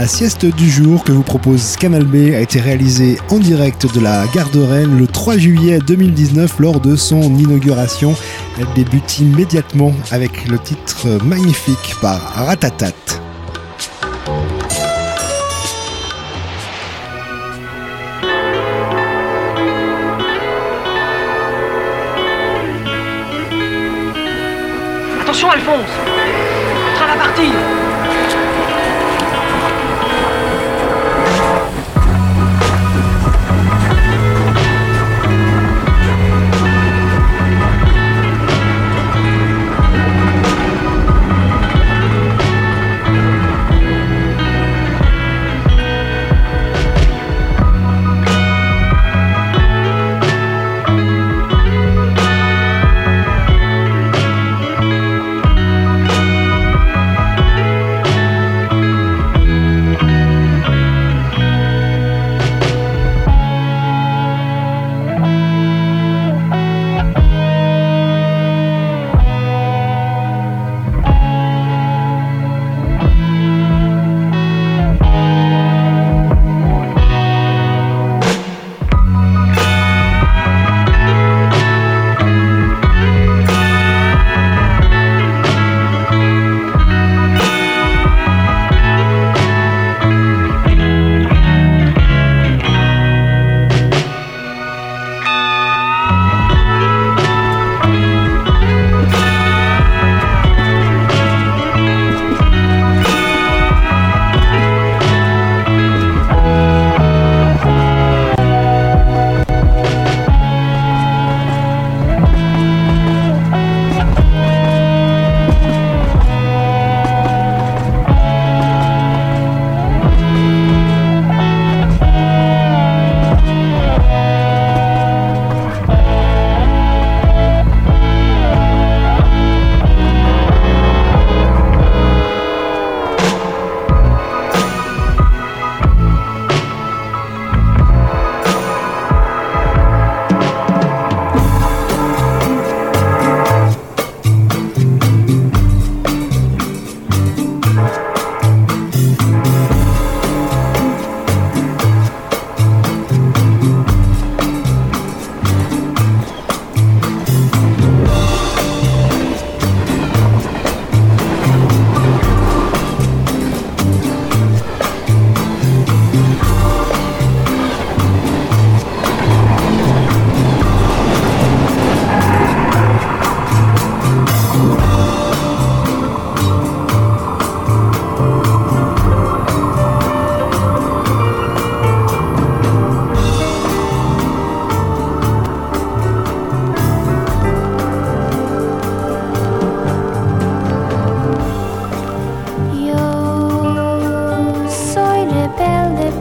La sieste du jour que vous propose Kamal B a été réalisée en direct de la gare de Rennes le 3 juillet 2019 lors de son inauguration. Elle débute immédiatement avec le titre magnifique par Ratatat. Attention Alphonse va partir mais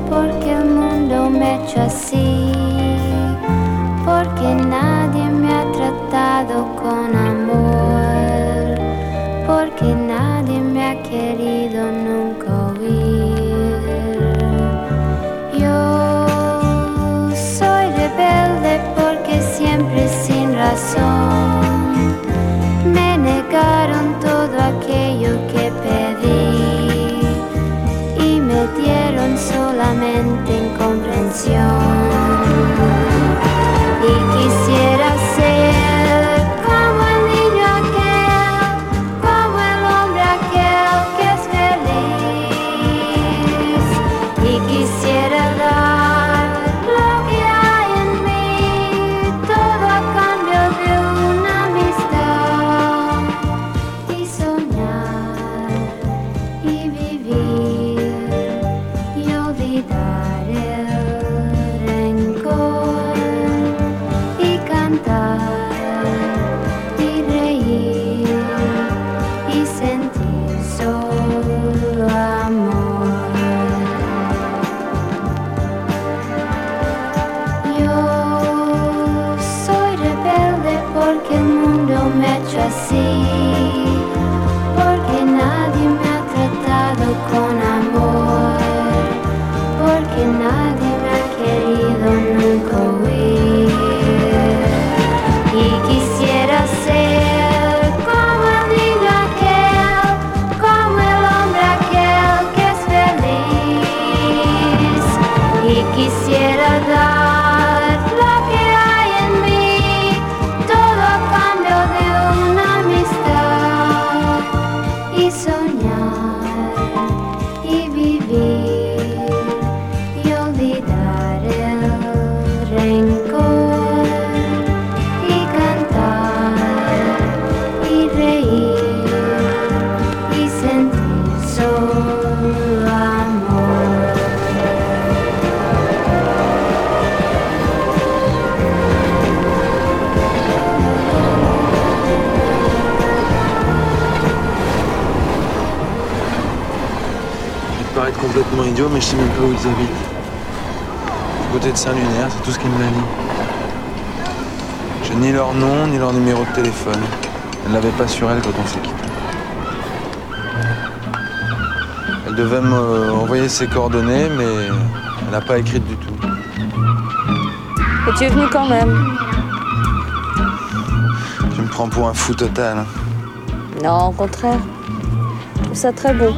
porque el mundo me echó así. Saint-Lunaire, c'est tout ce qu'il m'a dit. J'ai ni leur nom, ni leur numéro de téléphone. Elle l'avait pas sur elle quand on s'est quitté. Elle devait me envoyer ses coordonnées, mais elle n'a pas écrit du tout. Et tu es venu quand même Tu me prends pour un fou total. Non, au contraire. Je trouve ça très beau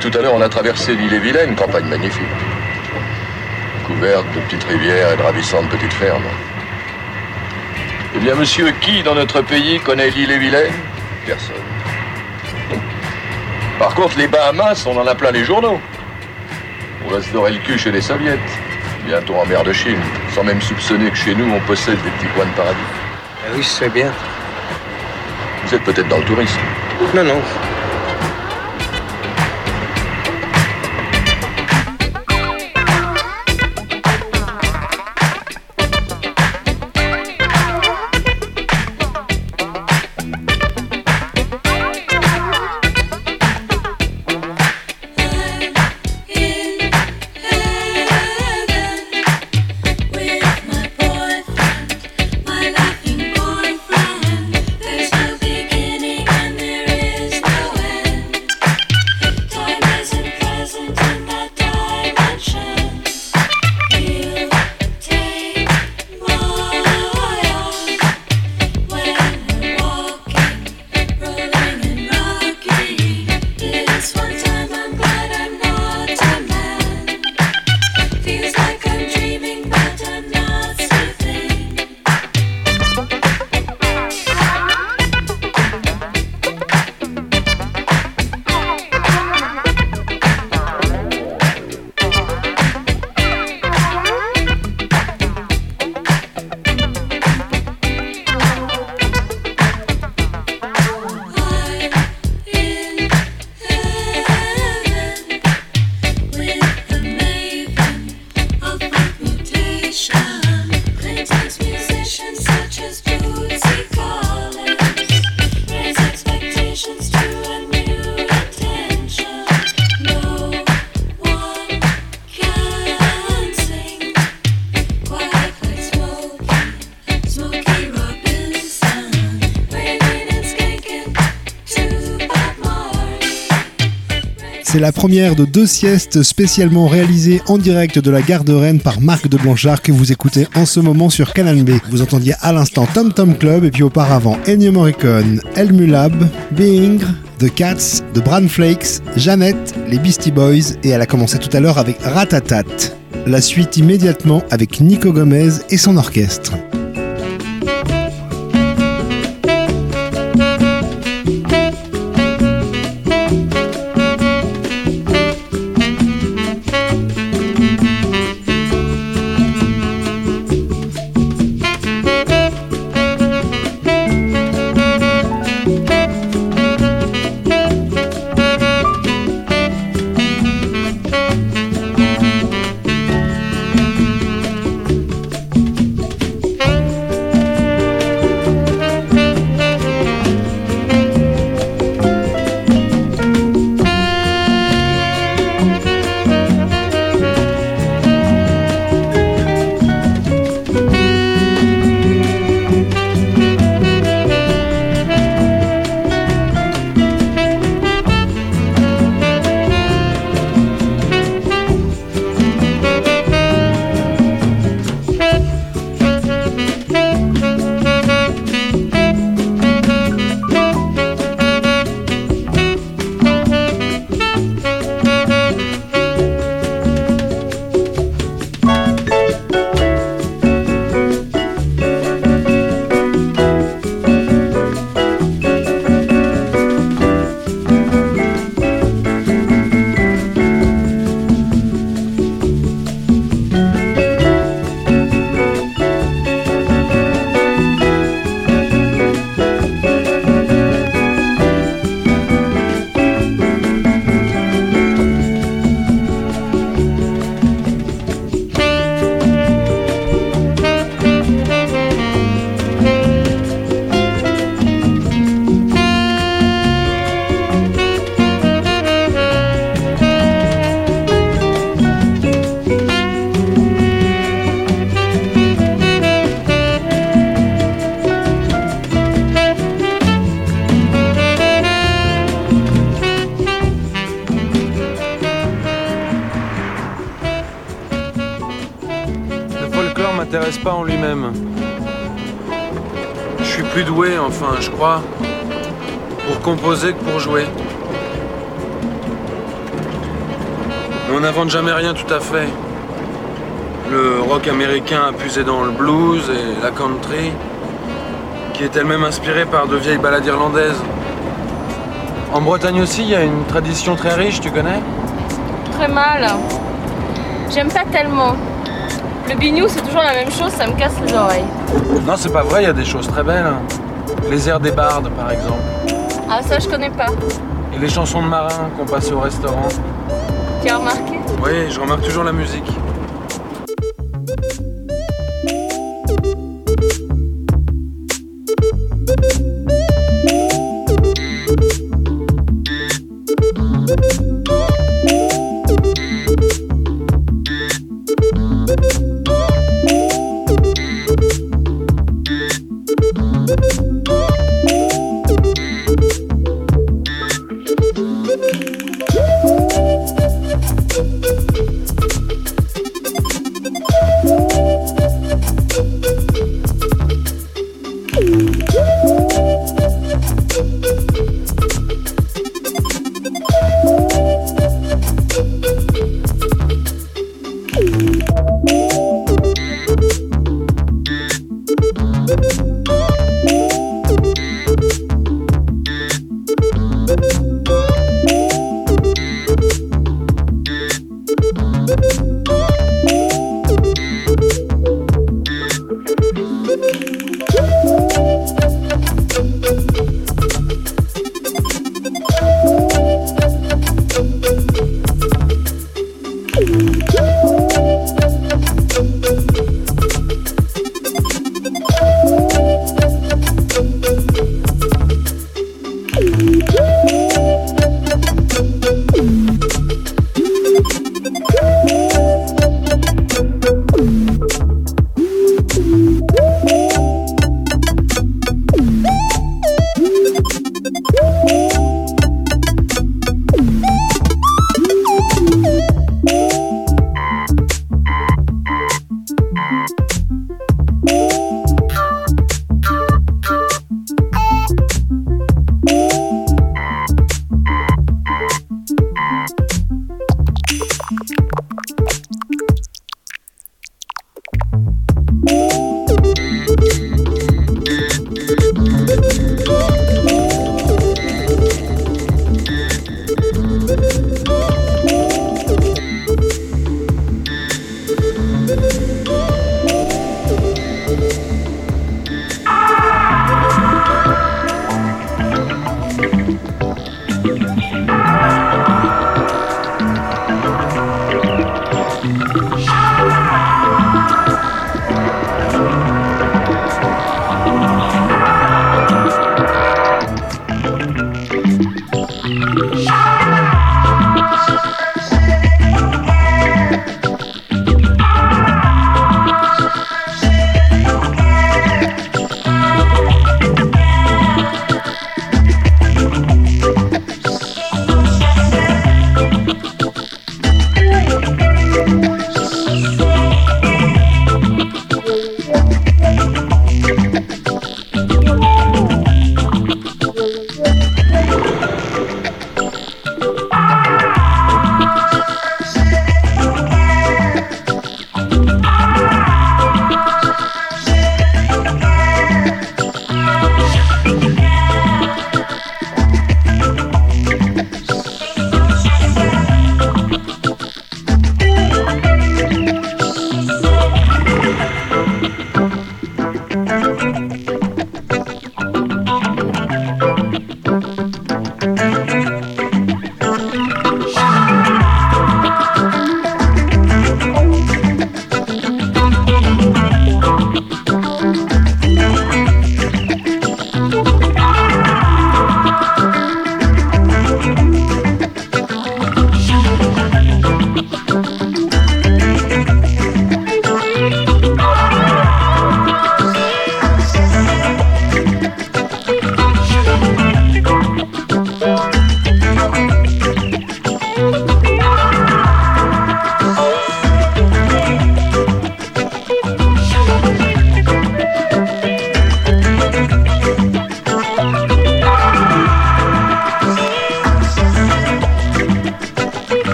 tout à l'heure, on a traversé l'île et Vilaine, campagne magnifique. Couverte de petites rivières et de ravissantes petites fermes. Eh bien, monsieur, qui dans notre pays connaît l'île et Vilaine? Personne. Par contre, les Bahamas, on en a plein les journaux. On va se dorer le cul chez les soviets. Bientôt en mer de Chine, sans même soupçonner que chez nous, on possède des petits coins de paradis. Ah oui, je sais bien. Vous êtes peut-être dans le tourisme. Non, non. La première de deux siestes spécialement réalisées en direct de la gare de Rennes par Marc de Blanchard que vous écoutez en ce moment sur Canal B. Vous entendiez à l'instant Tom Tom Club et puis auparavant Ennio Morricone, Elmulab, Being, The Cats, The Bran Flakes, Jeannette, les Beastie Boys et elle a commencé tout à l'heure avec Ratatat. La suite immédiatement avec Nico Gomez et son orchestre. Composer que pour jouer. Mais on n'invente jamais rien tout à fait. Le rock américain a puisé dans le blues et la country, qui est elle-même inspirée par de vieilles ballades irlandaises. En Bretagne aussi, il y a une tradition très riche, tu connais? Très mal. J'aime pas tellement. Le bignou, c'est toujours la même chose, ça me casse les oreilles. Non, c'est pas vrai, il y a des choses très belles. Les airs des bardes, par exemple. Ah, ça, je connais pas. Et les chansons de marins qu'on passait au restaurant. Tu as remarqué? Oui, je remarque toujours la musique.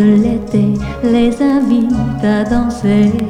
l'été les invite à danser.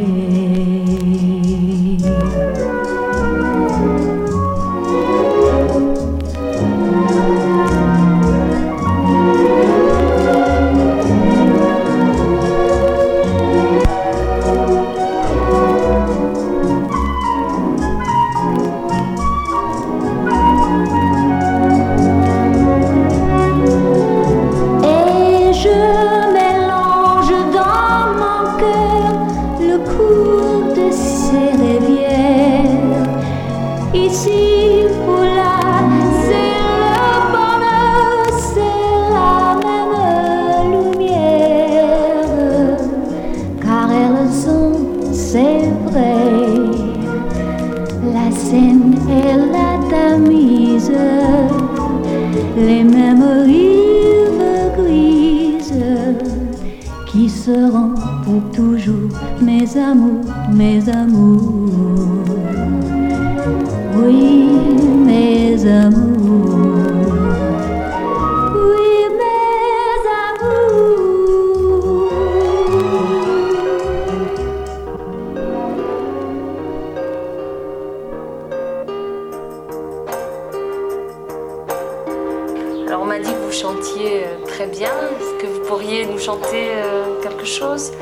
très bien. Est-ce que vous pourriez nous chanter euh, quelque chose?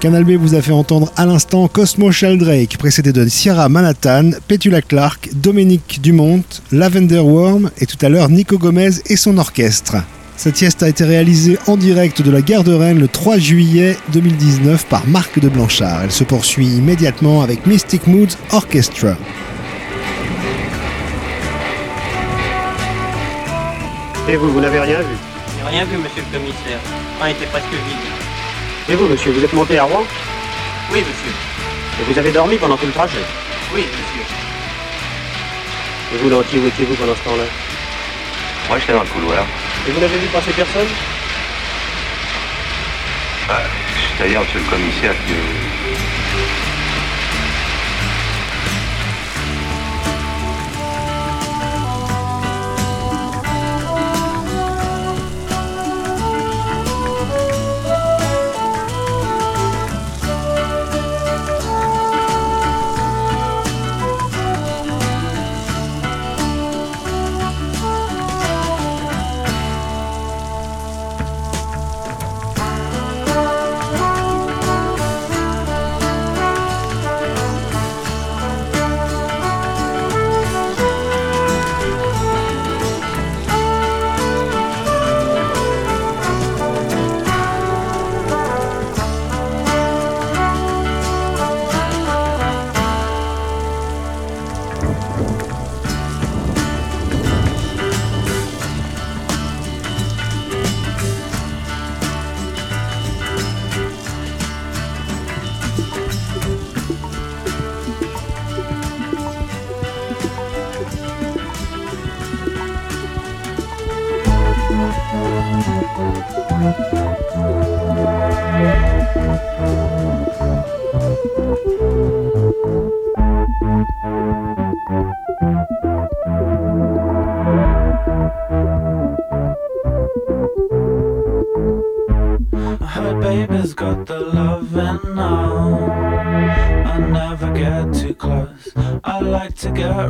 Canal B vous a fait entendre à l'instant Cosmo Sheldrake, précédé de Sierra Manhattan, Petula Clark, Dominique Dumont, Lavender Worm et tout à l'heure Nico Gomez et son orchestre. Cette sieste a été réalisée en direct de la gare de Rennes le 3 juillet 2019 par Marc de Blanchard. Elle se poursuit immédiatement avec Mystic Moods Orchestra. Et vous, vous n'avez rien vu? J'ai rien vu, monsieur le commissaire. Le train était presque vide. Et vous, monsieur, vous êtes monté à Rouen Oui, monsieur. Et vous avez dormi pendant tout le trajet Oui, monsieur. Et vous, Lanty, où étiez-vous pendant ce temps-là Moi, j'étais dans le couloir. Et vous n'avez vu passer personne Bah, C'est-à-dire, monsieur le commissaire, que...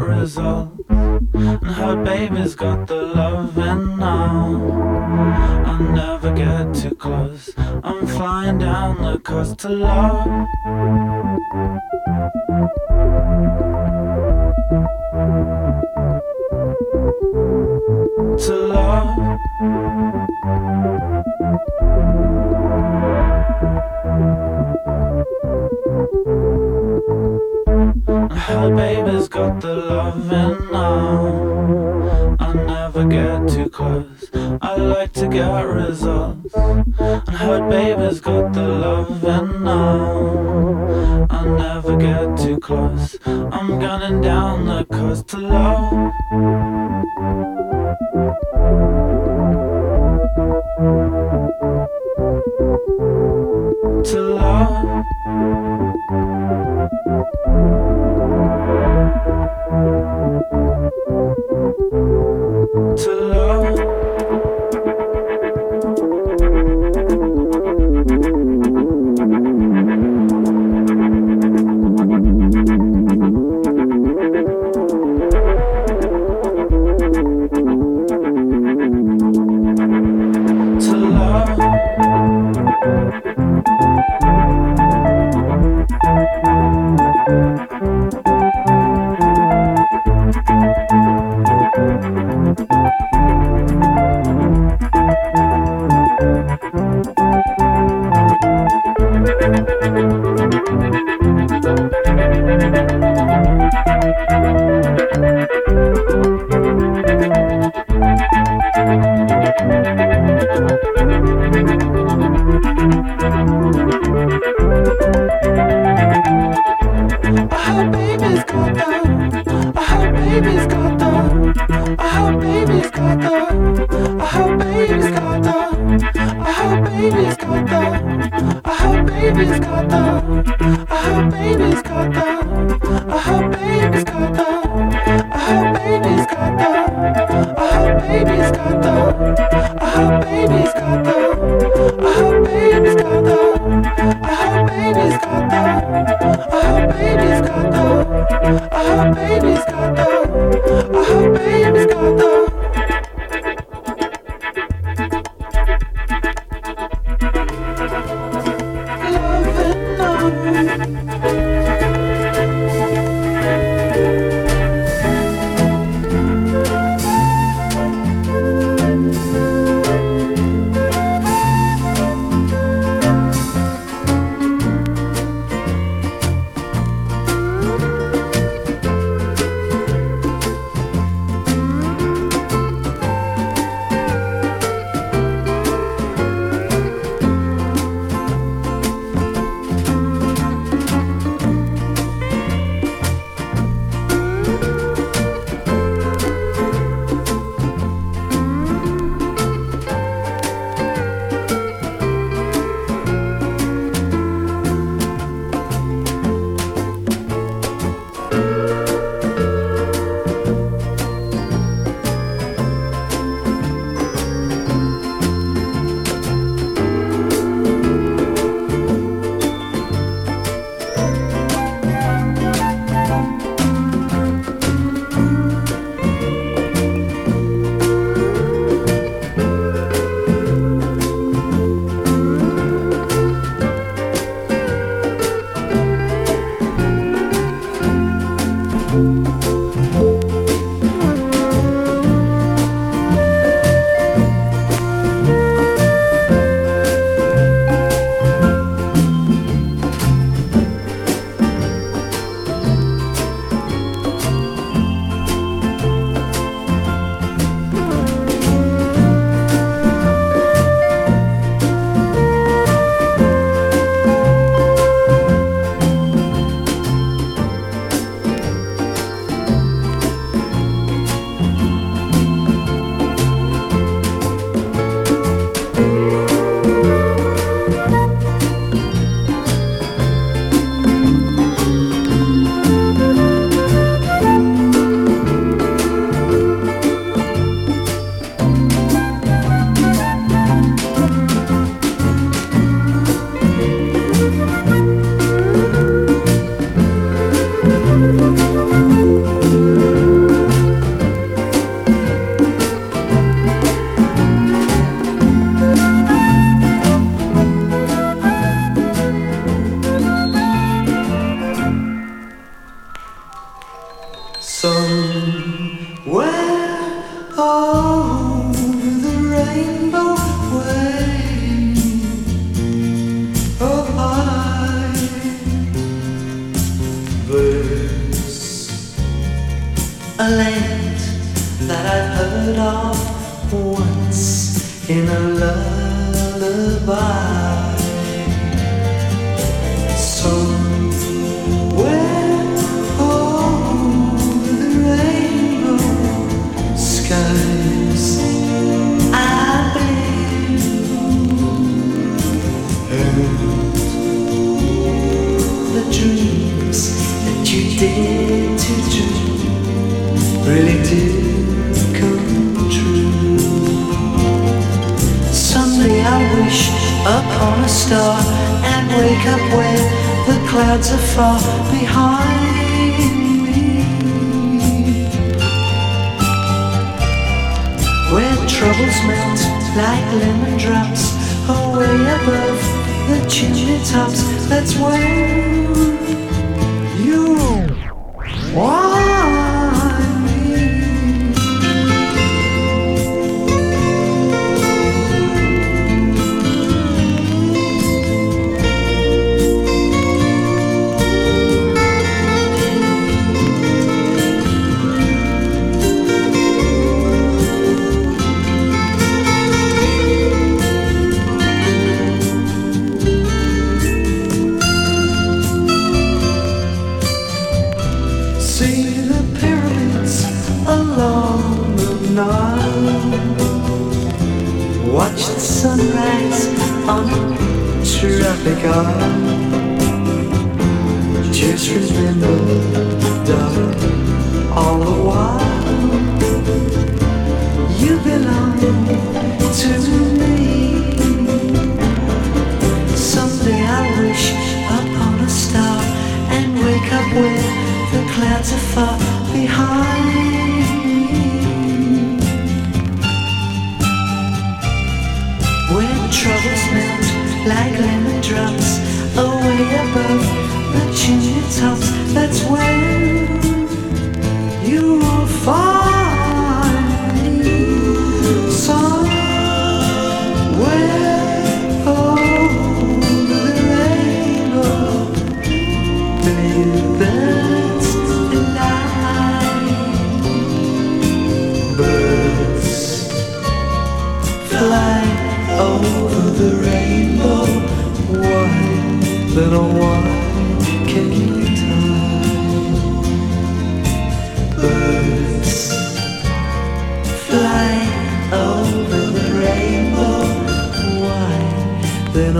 results. And her baby's got the loving now. I never get too close. I'm flying down the coast to love.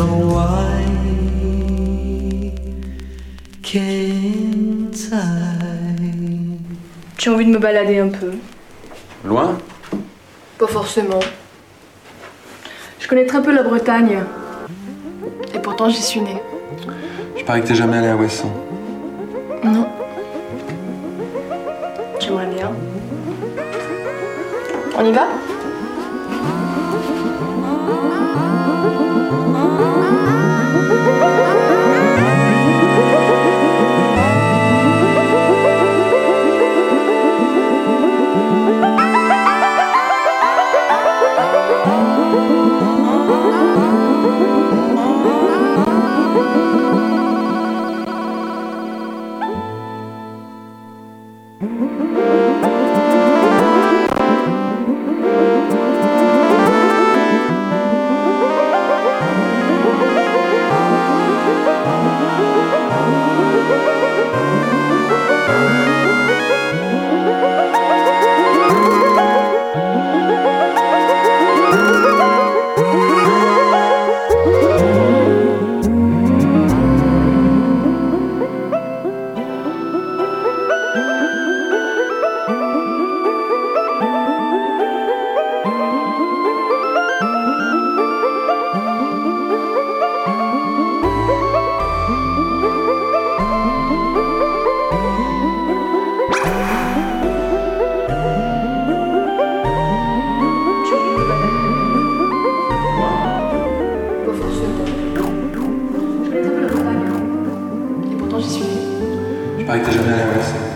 why J'ai envie de me balader un peu. Loin? Pas forcément. Je connais très peu la Bretagne. Et pourtant, j'y suis née. Je parie que t'es jamais allé à Ouessant. Non. J'aimerais bien. On y va? Like the genetics.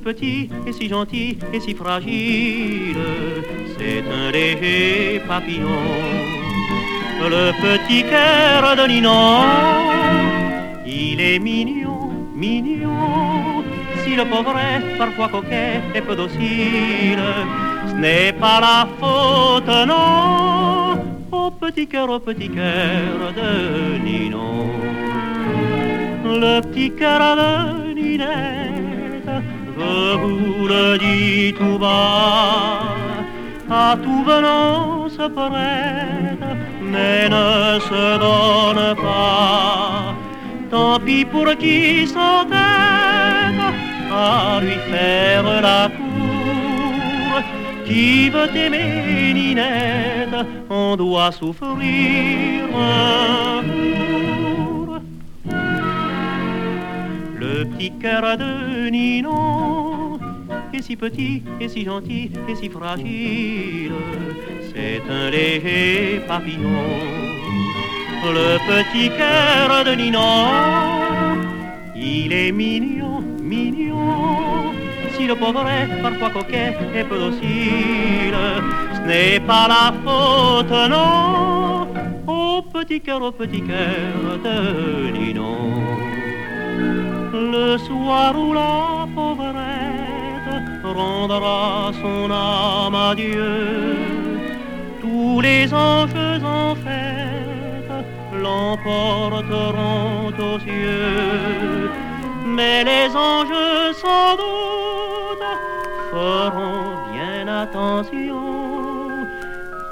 Petit et si gentil et si fragile, c'est un léger papillon. Le petit cœur de Ninon, il est mignon, mignon. Si le pauvre est parfois coquet et peu docile, ce n'est pas la faute, non, au petit cœur, au petit cœur de Ninon. Le petit cœur de Ninette, je vous le dis tout bas, à tout venant se prête, mais ne se donne pas. Tant pis pour qui s'entête à lui faire la cour. Qui veut aimer Ninette, on doit souffrir un. Le petit cœur de Ninon est si petit et si gentil et si fragile, c'est un léger papillon. Le petit cœur de Ninon, il est mignon, mignon. Si le pauvre est parfois coquet et peu docile, ce n'est pas la faute, non, au petit cœur, au petit cœur de Ninon. Le soir où la pauvrette rendra son âme à Dieu, tous les anges en fête l'emporteront aux cieux. Mais les anges sans doute feront bien attention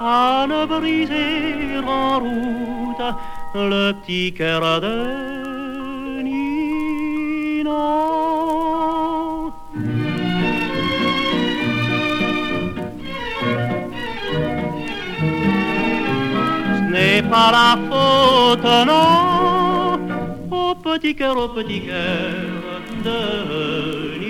à ne briser en route le petit cœur de pas la faute, non, au petit cœur, au petit cœur de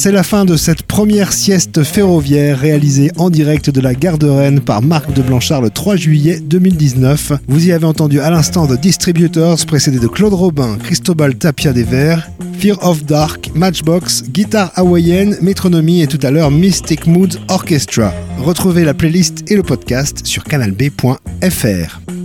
c'est la fin de cette première sieste ferroviaire réalisée en direct de la gare de Rennes par Marc de Blanchard le 3 juillet 2019. Vous y avez entendu à l'instant The Distributors précédé de Claude Robin, Cristobal Tapia des Verts, Fear of Dark, Matchbox, guitare hawaïenne, métronomie et tout à l'heure Mystic Moods Orchestra. Retrouvez la playlist et le podcast sur canalb.fr.